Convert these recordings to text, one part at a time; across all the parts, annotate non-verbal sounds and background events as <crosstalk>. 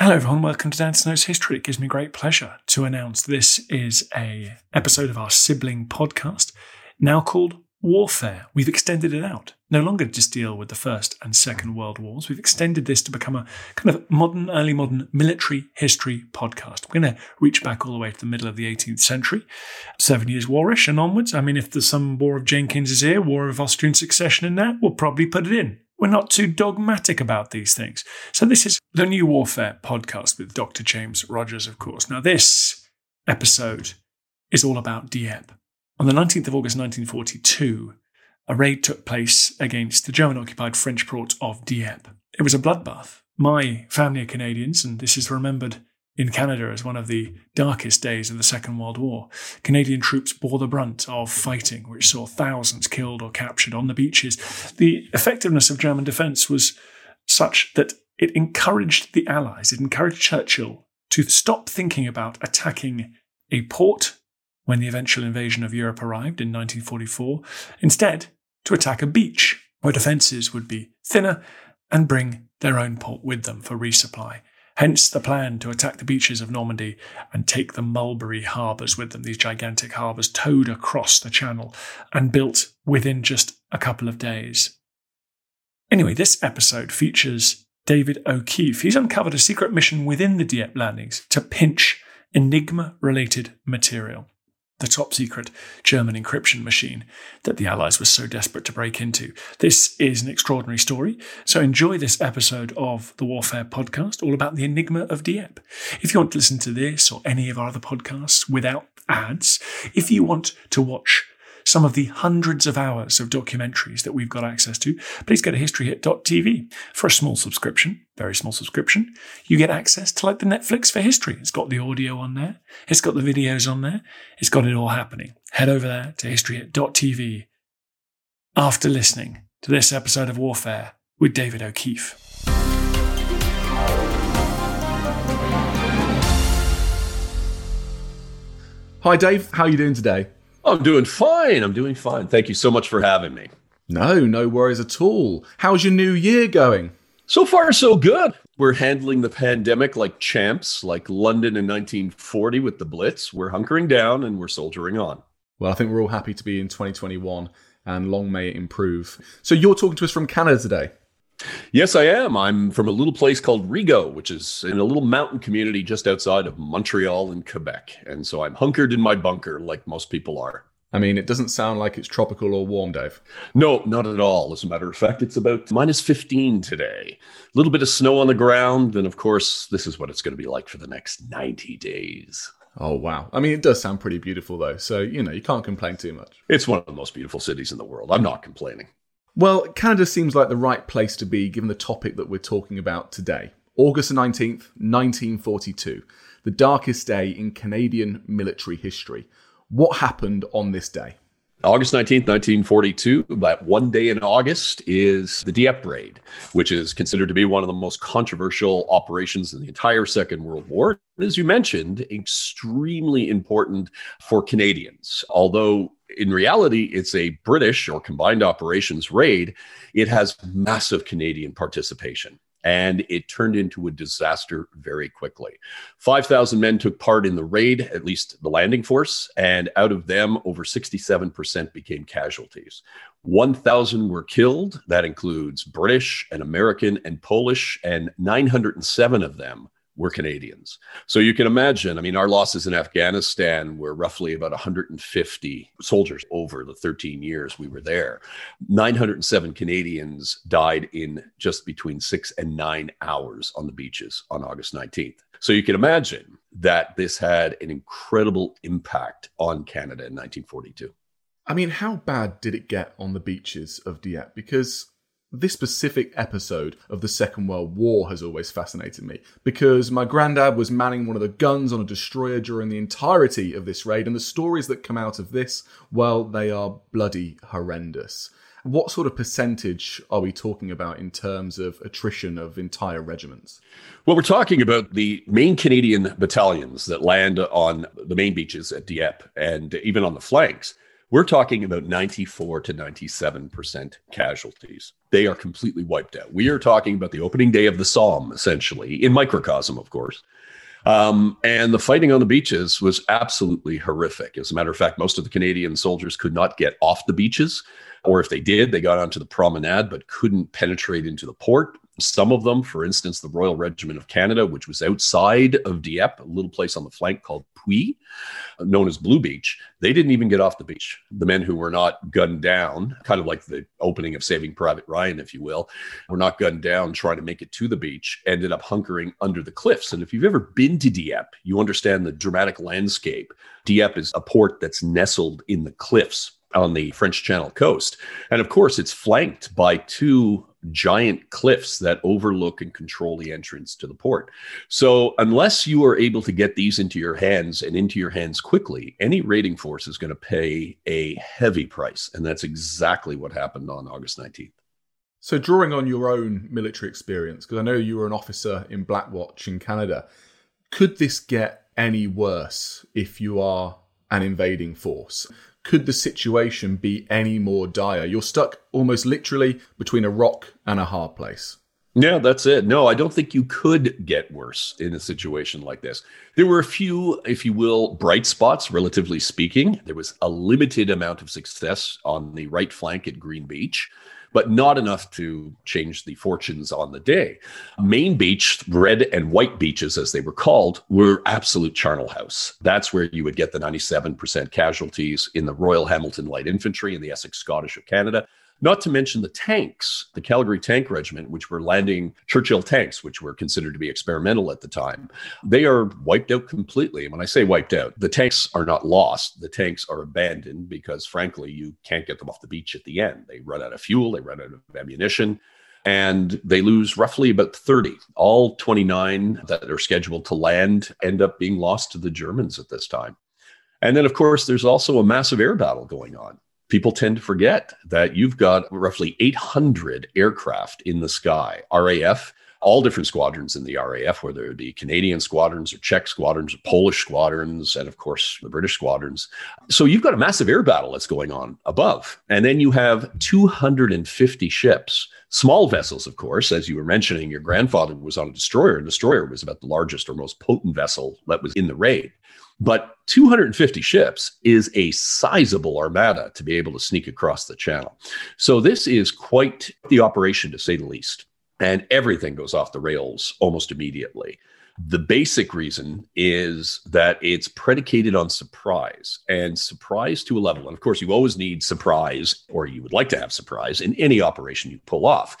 Hello everyone, welcome to Dan Snow's History. It gives me great pleasure to announce this is a episode of our sibling podcast, now called Warfare. We've extended it out. No longer just deal with the First and Second World Wars. We've extended this to become a kind of modern, early modern military history podcast. We're going to reach back all the way to the middle of the 18th century, Seven Years' Warish and onwards. I mean, if there's some War of Jenkins is here, War of Austrian Succession in that, we'll probably put it in. We're not too dogmatic about these things. So, this is the New Warfare podcast with Dr. James Rogers, of course. Now, this episode is all about Dieppe. On the 19th of August 1942, a raid took place against the German occupied French port of Dieppe. It was a bloodbath. My family are Canadians, and this is remembered in Canada as one of the darkest days of the Second World War. Canadian troops bore the brunt of fighting, which saw thousands killed or captured on the beaches. The effectiveness of German defence was such that it encouraged the Allies, it encouraged Churchill to stop thinking about attacking a port when the eventual invasion of Europe arrived in 1944, instead, to attack a beach where defences would be thinner and bring their own port with them for resupply. Hence the plan to attack the beaches of Normandy and take the Mulberry harbours with them, these gigantic harbours towed across the channel and built within just a couple of days. Anyway, this episode features David O'Keefe. He's uncovered a secret mission within the Dieppe landings to pinch Enigma related material the top secret German encryption machine that the Allies were so desperate to break into. This is an extraordinary story, so enjoy this episode of the Warfare podcast, all about the enigma of Dieppe. If you want to listen to this or any of our other podcasts without ads, if you want to watch some of the hundreds of hours of documentaries that we've got access to, please go to historyhit.tv for a small subscription, very small subscription. You get access to like the Netflix for history. It's got the audio on there, it's got the videos on there, it's got it all happening. Head over there to historyhit.tv after listening to this episode of Warfare with David O'Keefe. Hi, Dave. How are you doing today? I'm doing fine. I'm doing fine. Thank you so much for having me. No, no worries at all. How's your new year going? So far, so good. We're handling the pandemic like champs, like London in 1940 with the Blitz. We're hunkering down and we're soldiering on. Well, I think we're all happy to be in 2021 and long may it improve. So, you're talking to us from Canada today. Yes, I am. I'm from a little place called Rigaud, which is in a little mountain community just outside of Montreal in Quebec. And so I'm hunkered in my bunker like most people are. I mean, it doesn't sound like it's tropical or warm, Dave. No, not at all. As a matter of fact, it's about minus 15 today. A little bit of snow on the ground. And of course, this is what it's going to be like for the next 90 days. Oh, wow. I mean, it does sound pretty beautiful, though. So, you know, you can't complain too much. It's one of the most beautiful cities in the world. I'm not complaining. Well, Canada seems like the right place to be given the topic that we're talking about today. August 19th, 1942, the darkest day in Canadian military history. What happened on this day? August 19th, 1942, that one day in August, is the Dieppe raid, which is considered to be one of the most controversial operations in the entire Second World War. As you mentioned, extremely important for Canadians. Although in reality, it's a British or combined operations raid. It has massive Canadian participation. and it turned into a disaster very quickly. 5,000 men took part in the raid, at least the landing force, and out of them, over 67% became casualties. 1,000 were killed. That includes British and American and Polish, and 907 of them were Canadians. So you can imagine, I mean, our losses in Afghanistan were roughly about 150 soldiers over the 13 years we were there. 907 Canadians died in just between six and nine hours on the beaches on August 19th. So you can imagine that this had an incredible impact on Canada in 1942. I mean, how bad did it get on the beaches of Dieppe? Because this specific episode of the Second World War has always fascinated me because my granddad was manning one of the guns on a destroyer during the entirety of this raid, and the stories that come out of this, well, they are bloody horrendous. What sort of percentage are we talking about in terms of attrition of entire regiments? Well, we're talking about the main Canadian battalions that land on the main beaches at Dieppe and even on the flanks we're talking about 94 to 97% casualties. They are completely wiped out. We are talking about the opening day of the Somme, essentially, in microcosm, of course. Um, and the fighting on the beaches was absolutely horrific. As a matter of fact, most of the Canadian soldiers could not get off the beaches, or if they did, they got onto the promenade but couldn't penetrate into the port. Some of them, for instance, the Royal Regiment of Canada, which was outside of Dieppe, a little place on the flank called Puys, uh, known as Blue Beach, they didn't even get off the beach. The men who were not gunned down, kind of like the opening of Saving Private Ryan, if you will, were not gunned down trying to make it to the beach, ended up hunkering under the cliffs. And if you've ever been to Dieppe, you understand the dramatic landscape. Dieppe is a port that's nestled in the cliffs on the French Channel coast. And of course, it's flanked by two giant cliffs that overlook and control the entrance to the port. So, unless you are able to get these into your hands and into your hands quickly, any raiding force is going to pay a heavy price. And that's exactly what happened on August 19th. So, drawing on your own military experience, because I know you were an officer in Blackwatch in Canada, could this get any worse if you are an invading force? Could the situation be any more dire? You're stuck almost literally between a rock and a hard place. Yeah, that's it. No, I don't think you could get worse in a situation like this. There were a few, if you will, bright spots, relatively speaking. There was a limited amount of success on the right flank at Green Beach but not enough to change the fortunes on the day. Main Beach, red and white beaches, as they were called, were absolute charnel house. That's where you would get the 97% casualties in the Royal Hamilton Light Infantry and the Essex Scottish of Canada. Not to mention the tanks, the Calgary Tank Regiment, which were landing Churchill tanks, which were considered to be experimental at the time. They are wiped out completely. And when I say wiped out, the tanks are not lost. The tanks are abandoned because, frankly, you can't get them off the beach at the end. They run out of fuel, they run out of ammunition and they lose roughly about 30. All 29 that are scheduled to land end up being lost to the Germans at this time. And then, of course, there's also a massive air battle going on people tend to forget that you've got roughly 800 aircraft in the sky, RAF, all different squadrons in the RAF, whether it be Canadian squadrons or Czech squadrons or Polish squadrons, and of course the British squadrons. So you've got a massive air battle that's going on above. And then you have 250 ships, small vessels, of course. As you were mentioning, your grandfather was on a destroyer, and destroyer was about the largest or most potent vessel that was in the raid. But 250 ships is a sizable armada to be able to sneak across the channel. So this is quite the operation, to say the least. And everything goes off the rails almost immediately. The basic reason is that it's predicated on surprise and surprise to a level. And of course, you always need surprise, or you would like to have surprise in any operation you pull off.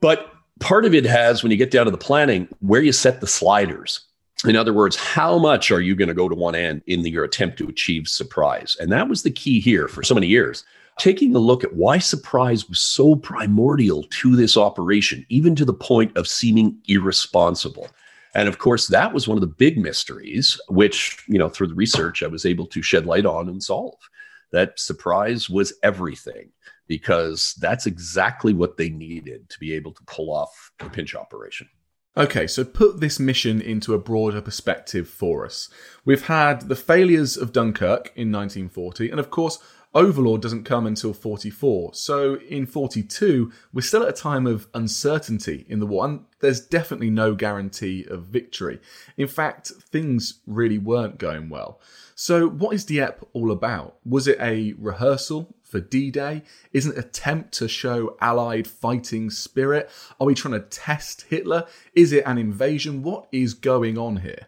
But part of it has, when you get down to the planning, where you set the sliders in other words, how much are you going to go to one end in your attempt to achieve surprise? And that was the key here for so many years. Taking a look at why surprise was so primordial to this operation, even to the point of seeming irresponsible. And of course, that was one of the big mysteries, which, you know, through the research, I was able to shed light on and solve. That surprise was everything because that's exactly what they needed to be able to pull off the pinch operation. Okay, so put this mission into a broader perspective for us. We've had the failures of Dunkirk in 1940, and of course, Overlord doesn't come until 44. So in 42, we're still at a time of uncertainty in the war, and there's definitely no guarantee of victory. In fact, things really weren't going well. So, what is Dieppe all about? Was it a rehearsal for D Day? Is an attempt to show Allied fighting spirit? Are we trying to test Hitler? Is it an invasion? What is going on here?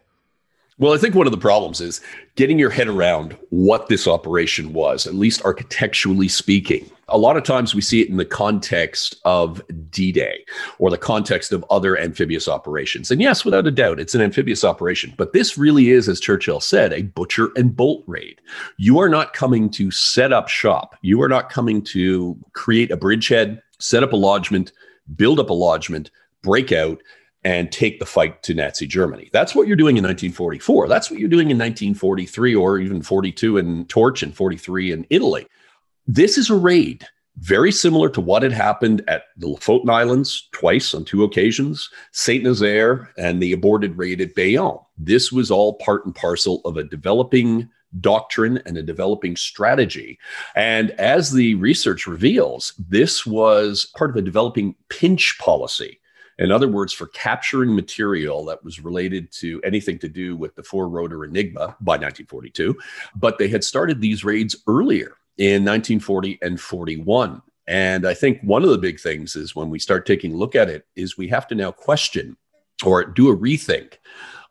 Well, I think one of the problems is getting your head around what this operation was, at least architecturally speaking. A lot of times we see it in the context of D Day or the context of other amphibious operations. And yes, without a doubt, it's an amphibious operation. But this really is, as Churchill said, a butcher and bolt raid. You are not coming to set up shop, you are not coming to create a bridgehead, set up a lodgement, build up a lodgement, break out and take the fight to Nazi Germany. That's what you're doing in 1944. That's what you're doing in 1943 or even 42 in Torch and 43 in Italy. This is a raid very similar to what had happened at the Lofoten Islands twice on two occasions, Saint Nazaire, and the aborted raid at Bayonne. This was all part and parcel of a developing doctrine and a developing strategy. And as the research reveals, this was part of a developing pinch policy in other words, for capturing material that was related to anything to do with the four rotor Enigma by 1942. But they had started these raids earlier in 1940 and 41. And I think one of the big things is when we start taking a look at it, is we have to now question or do a rethink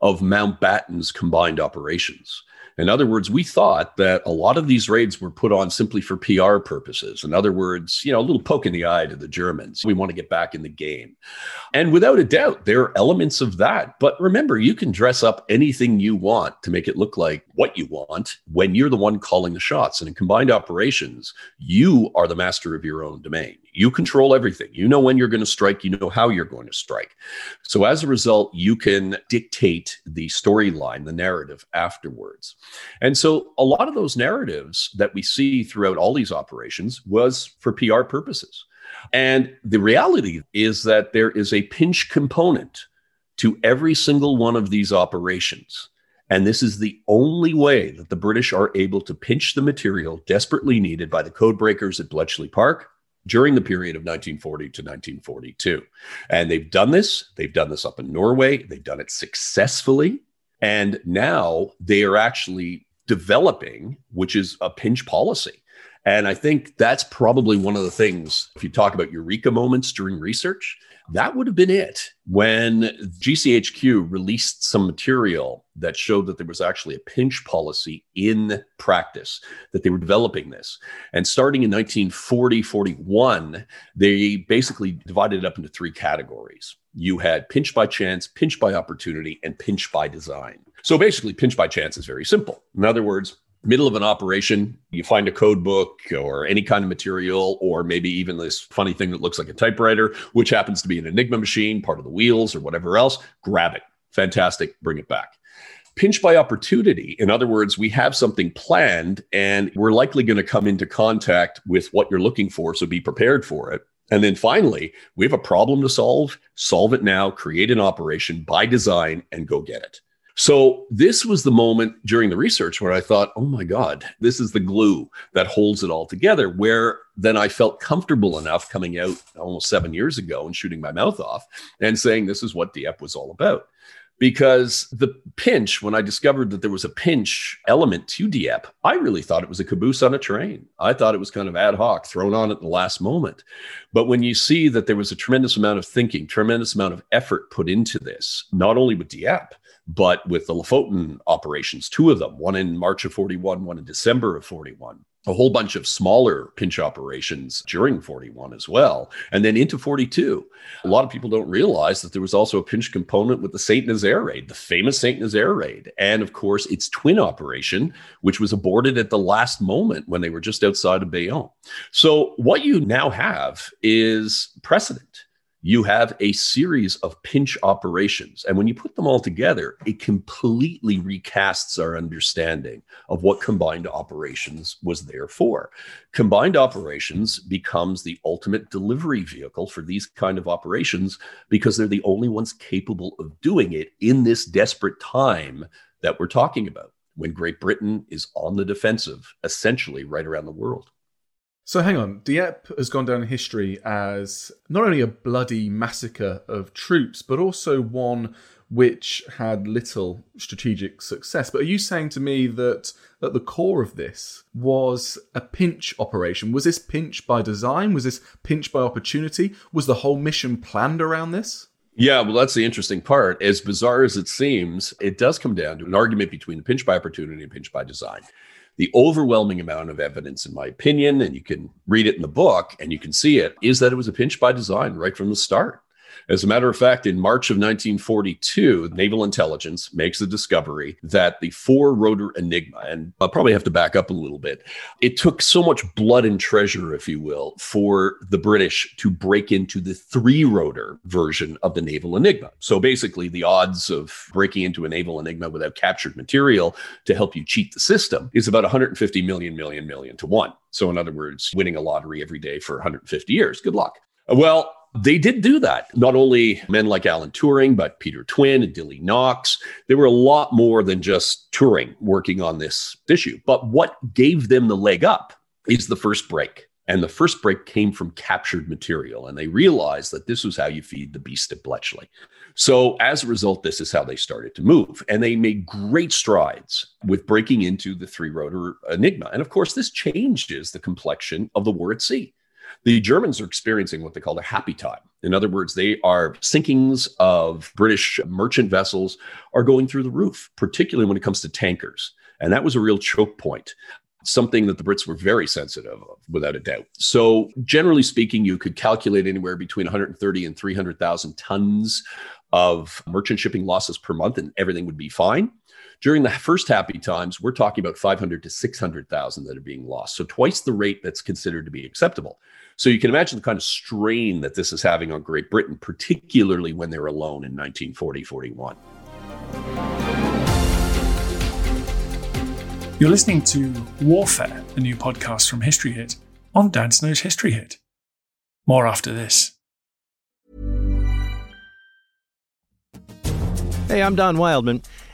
of Mountbatten's combined operations. In other words, we thought that a lot of these raids were put on simply for PR purposes. In other words, you know, a little poke in the eye to the Germans. We want to get back in the game. And without a doubt, there are elements of that. But remember, you can dress up anything you want to make it look like what you want when you're the one calling the shots. And in combined operations, you are the master of your own domain. You control everything. You know when you're going to strike, you know how you're going to strike. So as a result, you can dictate the storyline, the narrative afterwards. And so a lot of those narratives that we see throughout all these operations was for PR purposes. And the reality is that there is a pinch component to every single one of these operations. And this is the only way that the British are able to pinch the material desperately needed by the code breakers at Bletchley Park during the period of 1940 to 1942. And they've done this. They've done this up in Norway. They've done it successfully. And now they are actually developing, which is a pinch policy. And I think that's probably one of the things, if you talk about eureka moments during research, that would have been it when GCHQ released some material that showed that there was actually a pinch policy in practice, that they were developing this. And starting in 1940, 41, they basically divided it up into three categories. You had pinch by chance, pinch by opportunity, and pinch by design. So basically, pinch by chance is very simple. In other words, middle of an operation, you find a code book or any kind of material, or maybe even this funny thing that looks like a typewriter, which happens to be an Enigma machine, part of the wheels or whatever else, grab it. Fantastic, bring it back. Pinch by opportunity. In other words, we have something planned and we're likely going to come into contact with what you're looking for. So be prepared for it. And then finally, we have a problem to solve, solve it now, create an operation by design, and go get it. So this was the moment during the research where I thought, oh my God, this is the glue that holds it all together. Where then I felt comfortable enough coming out almost seven years ago and shooting my mouth off and saying this is what Dieppe was all about. Because the pinch, when I discovered that there was a pinch element to Dieppe, I really thought it was a caboose on a train. I thought it was kind of ad hoc, thrown on at the last moment. But when you see that there was a tremendous amount of thinking, tremendous amount of effort put into this, not only with Dieppe, but with the Lofoten operations, two of them, one in March of 41, one in December of 41, a whole bunch of smaller pinch operations during 41 as well, and then into 42. A lot of people don't realize that there was also a pinch component with the St. Nazaire raid, the famous St. Nazaire raid, and of course its twin operation, which was aborted at the last moment when they were just outside of Bayonne. So what you now have is precedent you have a series of pinch operations. And when you put them all together, it completely recasts our understanding of what combined operations was there for. Combined operations becomes the ultimate delivery vehicle for these kind of operations because they're the only ones capable of doing it in this desperate time that we're talking about. when Great Britain is on the defensive, essentially right around the world. So hang on, Dieppe has gone down in history as not only a bloody massacre of troops, but also one which had little strategic success. But are you saying to me that at the core of this was a pinch operation? Was this pinch by design? Was this pinch by opportunity? Was the whole mission planned around this? Yeah, well, that's the interesting part. As bizarre as it seems, it does come down to an argument between pinch by opportunity and pinch by design. The overwhelming amount of evidence, in my opinion, and you can read it in the book and you can see it, is that it was a pinch by design right from the start. As a matter of fact, in March of 1942, naval intelligence makes the discovery that the four rotor Enigma, and I'll probably have to back up a little bit, it took so much blood and treasure, if you will, for the British to break into the three rotor version of the naval Enigma. So basically, the odds of breaking into a naval Enigma without captured material to help you cheat the system is about 150 million, million, million to one. So, in other words, winning a lottery every day for 150 years. Good luck. Well, they did do that. Not only men like Alan Turing, but Peter Twinn and Dilly Knox. They were a lot more than just Turing working on this issue. But what gave them the leg up is the first break. And the first break came from captured material. And they realized that this was how you feed the beast at Bletchley. So as a result, this is how they started to move. And they made great strides with breaking into the three rotor Enigma. And of course, this changes the complexion of the war at sea. The Germans are experiencing what they call a happy time. In other words, they are sinkings of British merchant vessels are going through the roof, particularly when it comes to tankers. And that was a real choke point something that the Brits were very sensitive of, without a doubt. So, generally speaking, you could calculate anywhere between 130 and 300,000 tons of merchant shipping losses per month, and everything would be fine. During the first happy times, we're talking about 500 to 600,000 that are being lost. So, twice the rate that's considered to be acceptable. So you can imagine the kind of strain that this is having on Great Britain, particularly when they're alone in 1940 41. You're listening to Warfare, a new podcast from History Hit on Dan Snow's History Hit. More after this. Hey, I'm Don Wildman,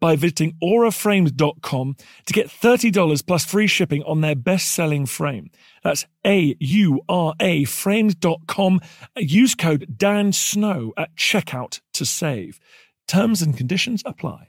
by visiting auraframes.com to get $30 plus free shipping on their best selling frame. That's A U R A frames.com. Use code Dan Snow at checkout to save. Terms and conditions apply.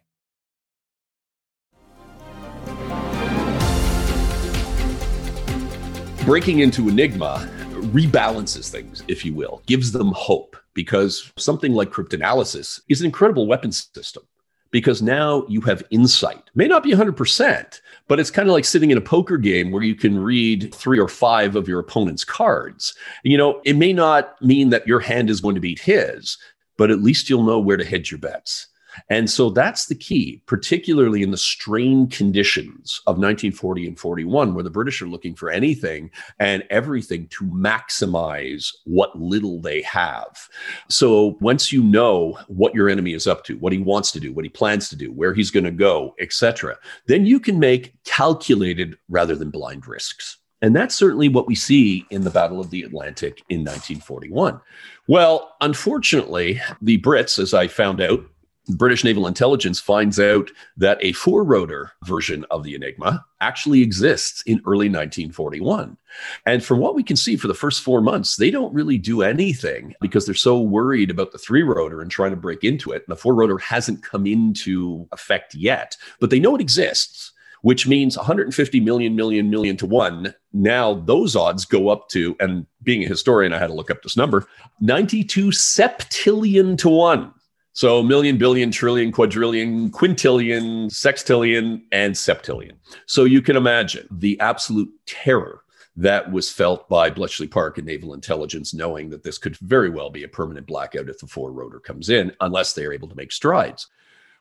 Breaking into Enigma rebalances things, if you will, gives them hope because something like cryptanalysis is an incredible weapons system because now you have insight. May not be 100%, but it's kind of like sitting in a poker game where you can read three or five of your opponent's cards. You know, it may not mean that your hand is going to beat his, but at least you'll know where to hedge your bets. And so that's the key, particularly in the strained conditions of 1940 and 41, where the British are looking for anything and everything to maximize what little they have. So once you know what your enemy is up to, what he wants to do, what he plans to do, where he's going to go, etc., then you can make calculated rather than blind risks. And that's certainly what we see in the Battle of the Atlantic in 1941. Well, unfortunately, the Brits, as I found out, British naval intelligence finds out that a four rotor version of the Enigma actually exists in early 1941. And from what we can see for the first four months, they don't really do anything because they're so worried about the three rotor and trying to break into it. And the four rotor hasn't come into effect yet, but they know it exists. Which means 150 million, million, million to one. Now those odds go up to, and being a historian, I had to look up this number 92 septillion to one. So million, billion, trillion, quadrillion, quintillion, sextillion, and septillion. So you can imagine the absolute terror that was felt by Bletchley Park and naval intelligence, knowing that this could very well be a permanent blackout if the four rotor comes in, unless they are able to make strides.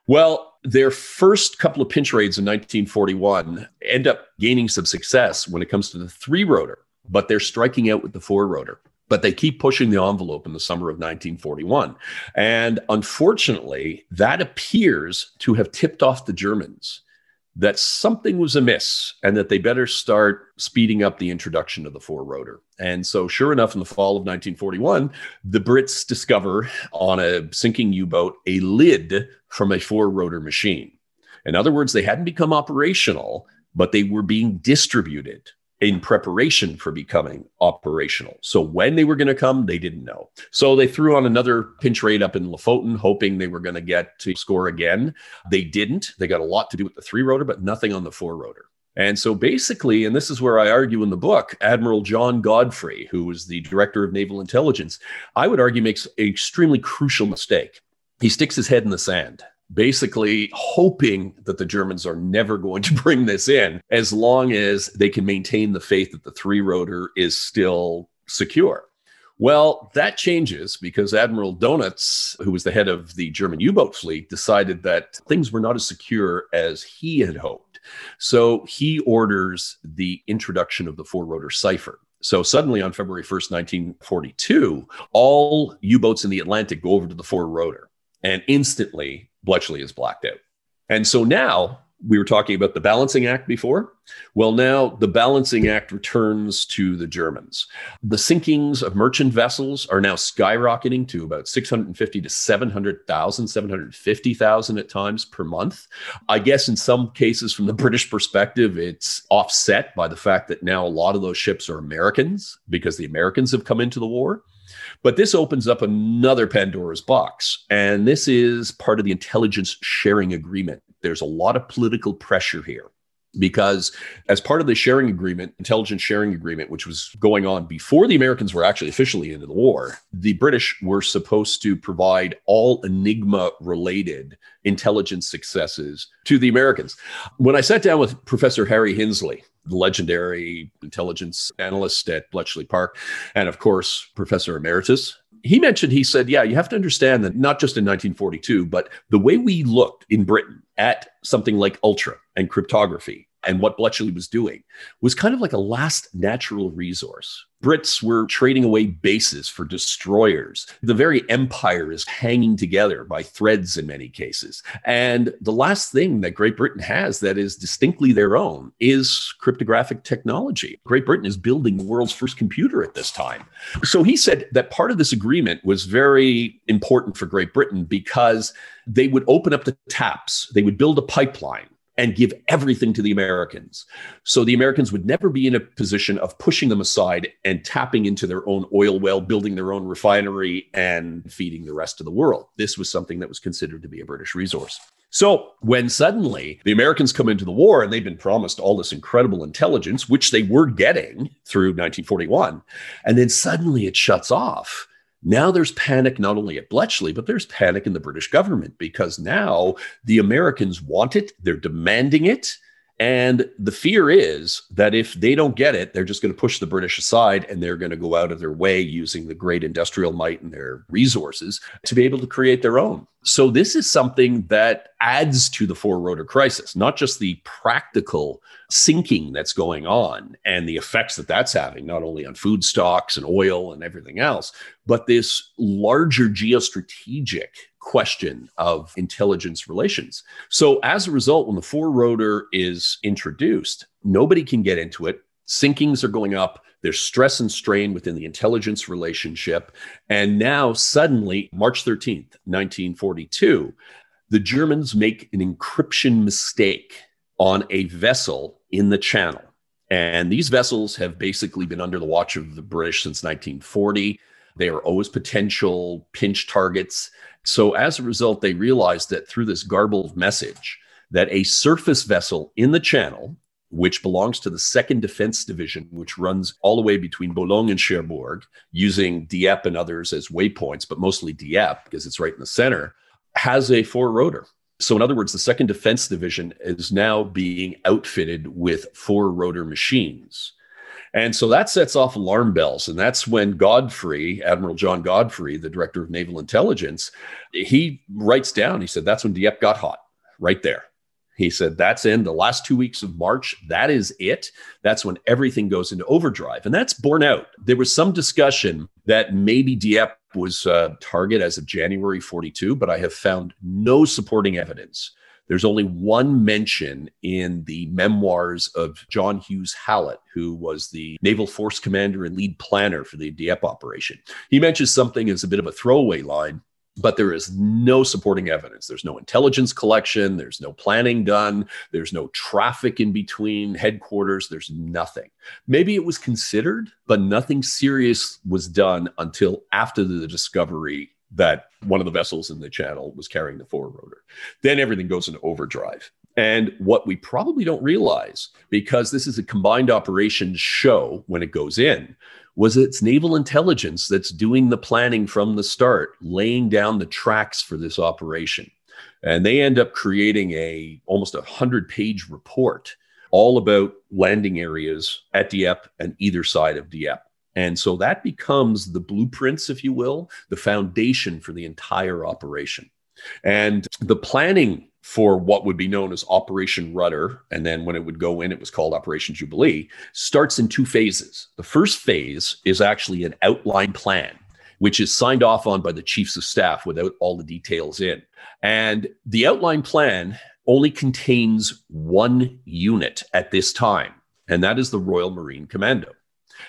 Well, their first couple of pinch raids in 1941 end up gaining some success when it comes to the three rotor, but they're striking out with the four rotor but they keep pushing the envelope in the summer of 1941. And unfortunately, that appears to have tipped off the Germans that something was amiss and that they better start speeding up the introduction of the four rotor. And so, sure enough, in the fall of 1941, the Brits discover on a sinking U boat a lid from a four rotor machine. In other words, they hadn't become operational, but they were being distributed in preparation for becoming operational. So when they were going to come, they didn't know. So they threw on another pinch raid up in Lofoten, hoping they were going to get to score again. They didn't. They got a lot to do with the three rotor, but nothing on the four rotor. And so basically, and this is where I argue in the book, Admiral John Godfrey, who was the director of naval intelligence, I would argue makes an extremely crucial mistake. He sticks his head in the sand basically hoping that the Germans are never going to <laughs> bring this in as long as they can maintain the faith that the three rotor is still secure. Well, that changes because Admiral Dönitz, who was the head of the German U boat fleet, decided that things were not as secure as he had hoped. So he orders the introduction of the four rotor cipher. So suddenly on February 1st, 1942, all U boats in the Atlantic go over to the four rotor. And instantly, Bletchley is blacked out. And so now we were talking about the balancing act before. Well, now the balancing act returns to the Germans. The sinkings of merchant vessels are now skyrocketing to about 650 to 700,000, 750,000 at times per month. I guess in some cases, from the British perspective, it's offset by the fact that now a lot of those ships are Americans because the Americans have come into the war. But this opens up another Pandora's box. And this is part of the intelligence sharing agreement. There's a lot of political pressure here because as part of the sharing agreement, intelligence sharing agreement, which was going on before the Americans were actually officially into the war, the British were supposed to provide all Enigma related intelligence successes to the Americans. When I sat down with Professor Harry Hinsley, legendary intelligence analyst at Bletchley Park, and of course, Professor Emeritus. He mentioned, he said, yeah, you have to understand that not just in 1942, but the way we looked in Britain at something like ultra and cryptography and what Bletchley was doing was kind of like a last natural resource. Brits were trading away bases for destroyers. The very empire is hanging together by threads in many cases. And the last thing that Great Britain has that is distinctly their own is cryptographic technology. Great Britain is building the world's first computer at this time. So he said that part of this agreement was very important for Great Britain because they would open up the taps, they would build a pipeline and give everything to the Americans. So the Americans would never be in a position of pushing them aside and tapping into their own oil well, building their own refinery, and feeding the rest of the world. This was something that was considered to be a British resource. So when suddenly the Americans come into the war and they've been promised all this incredible intelligence, which they were getting through 1941, and then suddenly it shuts off Now there's panic not only at Bletchley, but there's panic in the British government because now the Americans want it, they're demanding it. And the fear is that if they don't get it, they're just going to push the British aside and they're going to go out of their way using the great industrial might and their resources to be able to create their own. So, this is something that adds to the four rotor crisis, not just the practical sinking that's going on and the effects that that's having, not only on food stocks and oil and everything else, but this larger geostrategic question of intelligence relations. So, as a result, when the four rotor is introduced, nobody can get into it. Sinkings are going up. There's stress and strain within the intelligence relationship. And now, suddenly, March 13th, 1942, the Germans make an encryption mistake on a vessel in the channel. And these vessels have basically been under the watch of the British since 1940. They are always potential pinch targets. So as a result, they realized that through this garbled message, that a surface vessel in the channel, which belongs to the Second Defense Division, which runs all the way between Boulogne and Cherbourg, using Dieppe and others as waypoints, but mostly Dieppe because it's right in the center, has a four rotor. So, in other words, the Second Defense Division is now being outfitted with four rotor machines. And so that sets off alarm bells. And that's when Godfrey, Admiral John Godfrey, the director of naval intelligence, he writes down, he said, that's when Dieppe got hot, right there. He said, that's in the last two weeks of March. That is it. That's when everything goes into overdrive. And that's borne out. There was some discussion that maybe Dieppe was a target as of January 42, but I have found no supporting evidence there's only one mention in the memoirs of John Hughes Hallett, who was the naval force commander and lead planner for the Dieppe operation. He mentions something as a bit of a throwaway line but there is no supporting evidence. There's no intelligence collection. There's no planning done. There's no traffic in between headquarters. There's nothing. Maybe it was considered, but nothing serious was done until after the discovery that one of the vessels in the channel was carrying the rotor. Then everything goes into overdrive. And what we probably don't realize, because this is a combined operations show when it goes in, was it's naval intelligence that's doing the planning from the start, laying down the tracks for this operation. And they end up creating a almost a hundred page report all about landing areas at Dieppe and either side of Dieppe. And so that becomes the blueprints, if you will, the foundation for the entire operation. And the planning for what would be known as Operation Rutter, and then when it would go in, it was called Operation Jubilee, starts in two phases. The first phase is actually an outline plan, which is signed off on by the chiefs of staff without all the details in. And the outline plan only contains one unit at this time, and that is the Royal Marine Commando.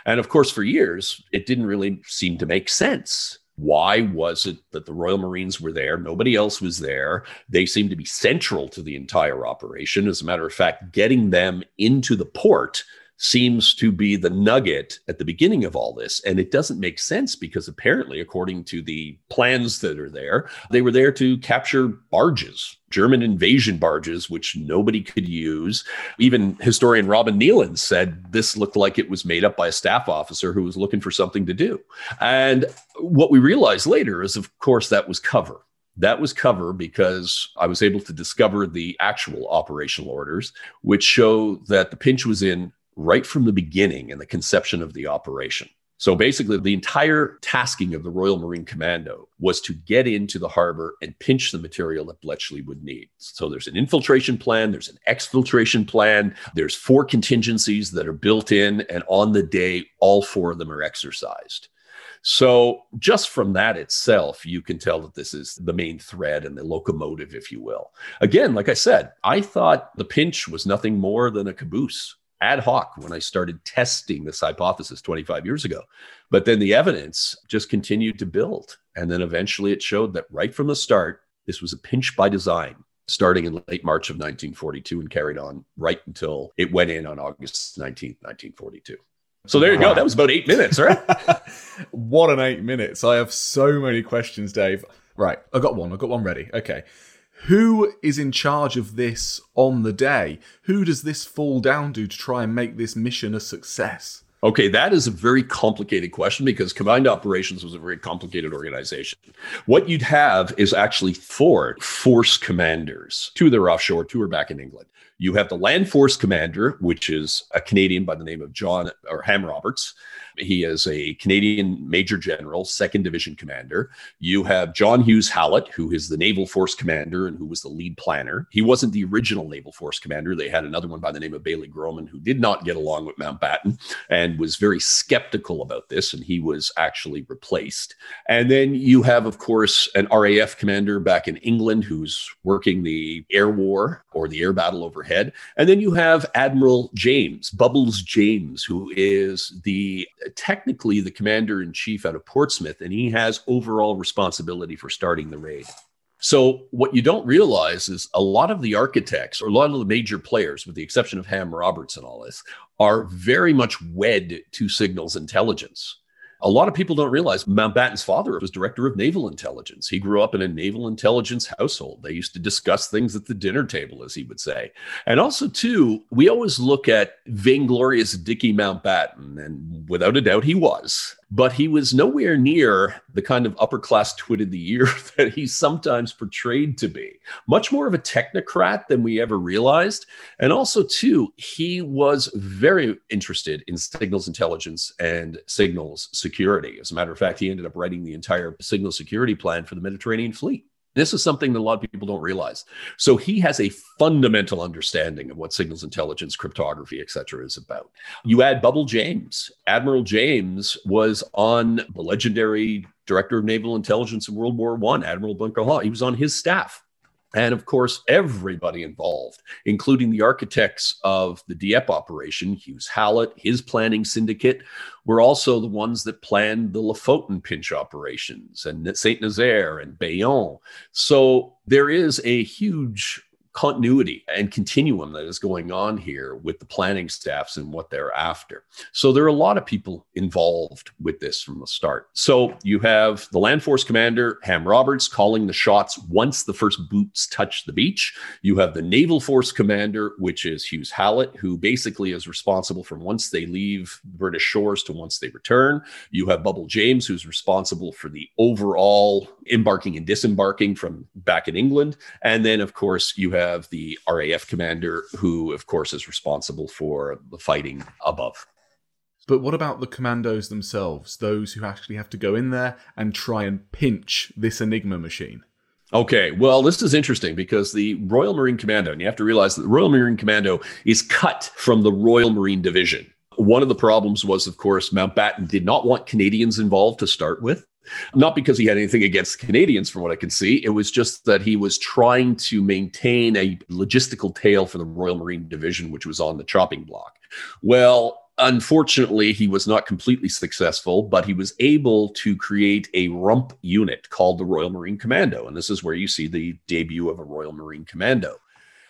And of course, for years, it didn't really seem to make sense. Why was it that the Royal Marines were there? Nobody else was there. They seemed to be central to the entire operation. As a matter of fact, getting them into the port seems to be the nugget at the beginning of all this. And it doesn't make sense because apparently, according to the plans that are there, they were there to capture barges, German invasion barges, which nobody could use. Even historian Robin Neillands said this looked like it was made up by a staff officer who was looking for something to do. And what we realized later is, of course, that was cover. That was cover because I was able to discover the actual operational orders, which show that the pinch was in right from the beginning in the conception of the operation. So basically, the entire tasking of the Royal Marine Commando was to get into the harbor and pinch the material that Bletchley would need. So there's an infiltration plan, there's an exfiltration plan, there's four contingencies that are built in, and on the day, all four of them are exercised. So, just from that itself, you can tell that this is the main thread and the locomotive, if you will. Again, like I said, I thought the pinch was nothing more than a caboose ad hoc when I started testing this hypothesis 25 years ago. But then the evidence just continued to build. And then eventually it showed that right from the start, this was a pinch by design, starting in late March of 1942 and carried on right until it went in on August 19th, 1942. So there you go. That was about eight minutes, right? <laughs> what an eight minutes. I have so many questions, Dave. Right. I got one. I got one ready. Okay. Who is in charge of this on the day? Who does this fall down to to try and make this mission a success? Okay, that is a very complicated question because Combined Operations was a very complicated organization. What you'd have is actually four force commanders. Two that are offshore, two are back in England. You have the Land Force Commander, which is a Canadian by the name of John or Ham Roberts. He is a Canadian Major General, Second Division Commander. You have John Hughes Hallett, who is the Naval Force Commander and who was the lead planner. He wasn't the original Naval Force Commander. They had another one by the name of Baillie Grohman, who did not get along with Mountbatten and was very skeptical about this, and he was actually replaced. And then you have, of course, an RAF commander back in England who's working the air war or the air battle overhead. And then you have Admiral James, Bubbles James, who is the technically the commander in chief out of Portsmouth, and he has overall responsibility for starting the raid. So, what you don't realize is a lot of the architects, or a lot of the major players, with the exception of Ham Roberts and all this, are very much wed to signals intelligence. A lot of people don't realize Mountbatten's father was director of naval intelligence. He grew up in a naval intelligence household. They used to discuss things at the dinner table, as he would say. And also, too, we always look at vainglorious Dickie Mountbatten, and without a doubt, he was but he was nowhere near the kind of upper class twit of the year <laughs> that he's sometimes portrayed to be. Much more of a technocrat than we ever realized. And also, too, he was very interested in signals intelligence and signals security. As a matter of fact, he ended up writing the entire signal security plan for the Mediterranean fleet. This is something that a lot of people don't realize. So he has a fundamental understanding of what signals intelligence, cryptography, et cetera, is about. You add Bubble James. Admiral James was on the legendary director of naval intelligence in World War One, Admiral Blinker Hall. He was on his staff. And of course, everybody involved, including the architects of the Dieppe operation, Hughes Hallett, his planning syndicate, were also the ones that planned the Lofoten pinch operations and Saint Nazaire and Bayonne. So there is a huge continuity and continuum that is going on here with the planning staffs and what they're after. So there are a lot of people involved with this from the start. So you have the Land Force Commander, Ham Roberts, calling the shots once the first boots touch the beach. You have the Naval Force Commander, which is Hughes Hallett, who basically is responsible from once they leave British shores to once they return. You have Bubble James, who's responsible for the overall embarking and disembarking from back in England. And then, of course, you have have the RAF commander, who, of course, is responsible for the fighting above. But what about the commandos themselves, those who actually have to go in there and try and pinch this Enigma machine? Okay, well, this is interesting because the Royal Marine Commando, and you have to realize that the Royal Marine Commando is cut from the Royal Marine Division. One of the problems was, of course, Mountbatten did not want Canadians involved to start with. Not because he had anything against Canadians, from what I can see. It was just that he was trying to maintain a logistical tail for the Royal Marine Division, which was on the chopping block. Well, Unfortunately, he was not completely successful, but he was able to create a rump unit called the Royal Marine Commando. And this is where you see the debut of a Royal Marine Commando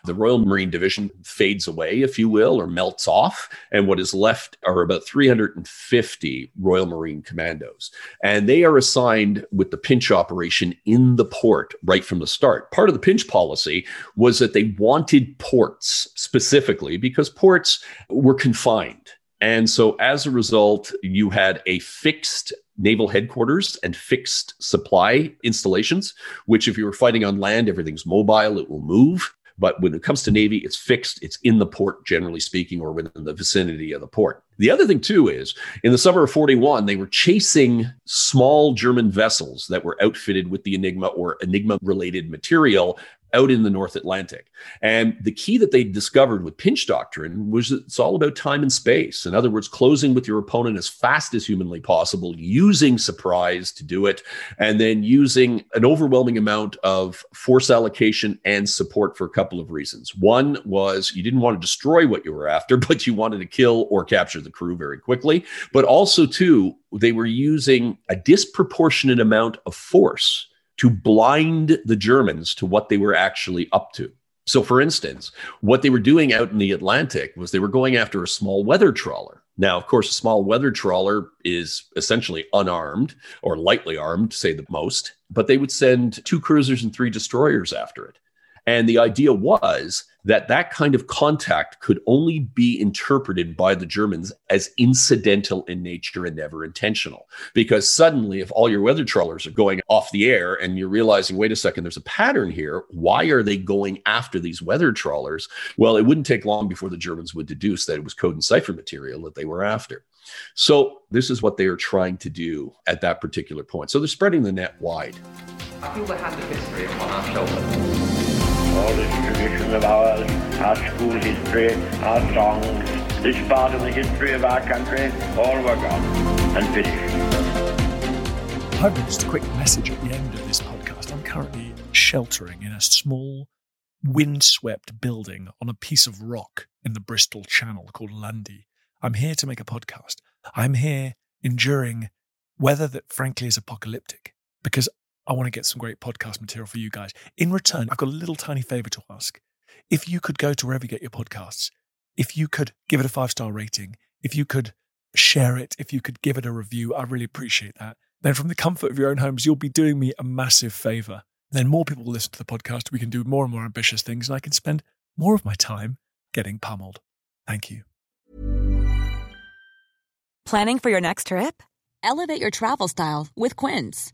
the Royal Marine Division fades away, if you will, or melts off. And what is left are about 350 Royal Marine Commandos. And they are assigned with the pinch operation in the port right from the start. Part of the pinch policy was that they wanted ports specifically because ports were confined. And so as a result, you had a fixed naval headquarters and fixed supply installations, which if you were fighting on land, everything's mobile, it will move. But when it comes to Navy, it's fixed. It's in the port, generally speaking, or within the vicinity of the port. The other thing, too, is in the summer of 41, they were chasing small German vessels that were outfitted with the Enigma or Enigma related material out in the North Atlantic. And the key that they discovered with pinch doctrine was that it's all about time and space. In other words, closing with your opponent as fast as humanly possible, using surprise to do it, and then using an overwhelming amount of force allocation and support for a couple of reasons. One was you didn't want to destroy what you were after, <laughs> but you wanted to kill or capture the crew very quickly. But also, too, they were using a disproportionate amount of force to blind the Germans to what they were actually up to. So, for instance, what they were doing out in the Atlantic was they were going after a small weather trawler. Now, of course, a small weather trawler is essentially unarmed or lightly armed, say the most, but they would send two cruisers and three destroyers after it. And the idea was that that kind of contact could only be interpreted by the Germans as incidental in nature and never intentional. Because suddenly, if all your weather trawlers are going off the air and you're realizing, wait a second, there's a pattern here, why are they going after these weather trawlers? Well, it wouldn't take long before the Germans would deduce that it was code and cipher material that they were after. So, this is what they are trying to do at that particular point. So, they're spreading the net wide. I feel the hand of history our shoulders all this tradition of ours, our school history, our songs, this part of the history of our country, all were gone and finished. I've just a quick message at the end of this podcast. I'm currently sheltering in a small, windswept building on a piece of rock in the Bristol Channel called Lundy. I'm here to make a podcast. I'm here enduring weather that frankly is apocalyptic because I want to get some great podcast material for you guys. In return, I've got a little tiny favor to ask. If you could go to wherever you get your podcasts, if you could give it a five star rating, if you could share it, if you could give it a review, I really appreciate that. Then, from the comfort of your own homes, you'll be doing me a massive favor. Then, more people will listen to the podcast. We can do more and more ambitious things, and I can spend more of my time getting pummeled. Thank you. Planning for your next trip? Elevate your travel style with Quince.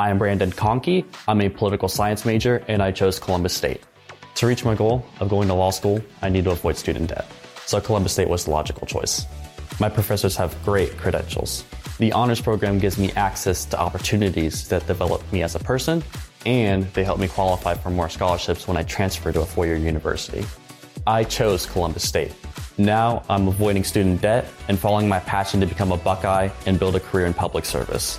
I am Brandon Conkey. I'm a political science major and I chose Columbus State. To reach my goal of going to law school, I need to avoid student debt. So Columbus State was the logical choice. My professors have great credentials. The honors program gives me access to opportunities that develop me as a person, and they help me qualify for more scholarships when I transfer to a four year university. I chose Columbus State. Now I'm avoiding student debt and following my passion to become a Buckeye and build a career in public service.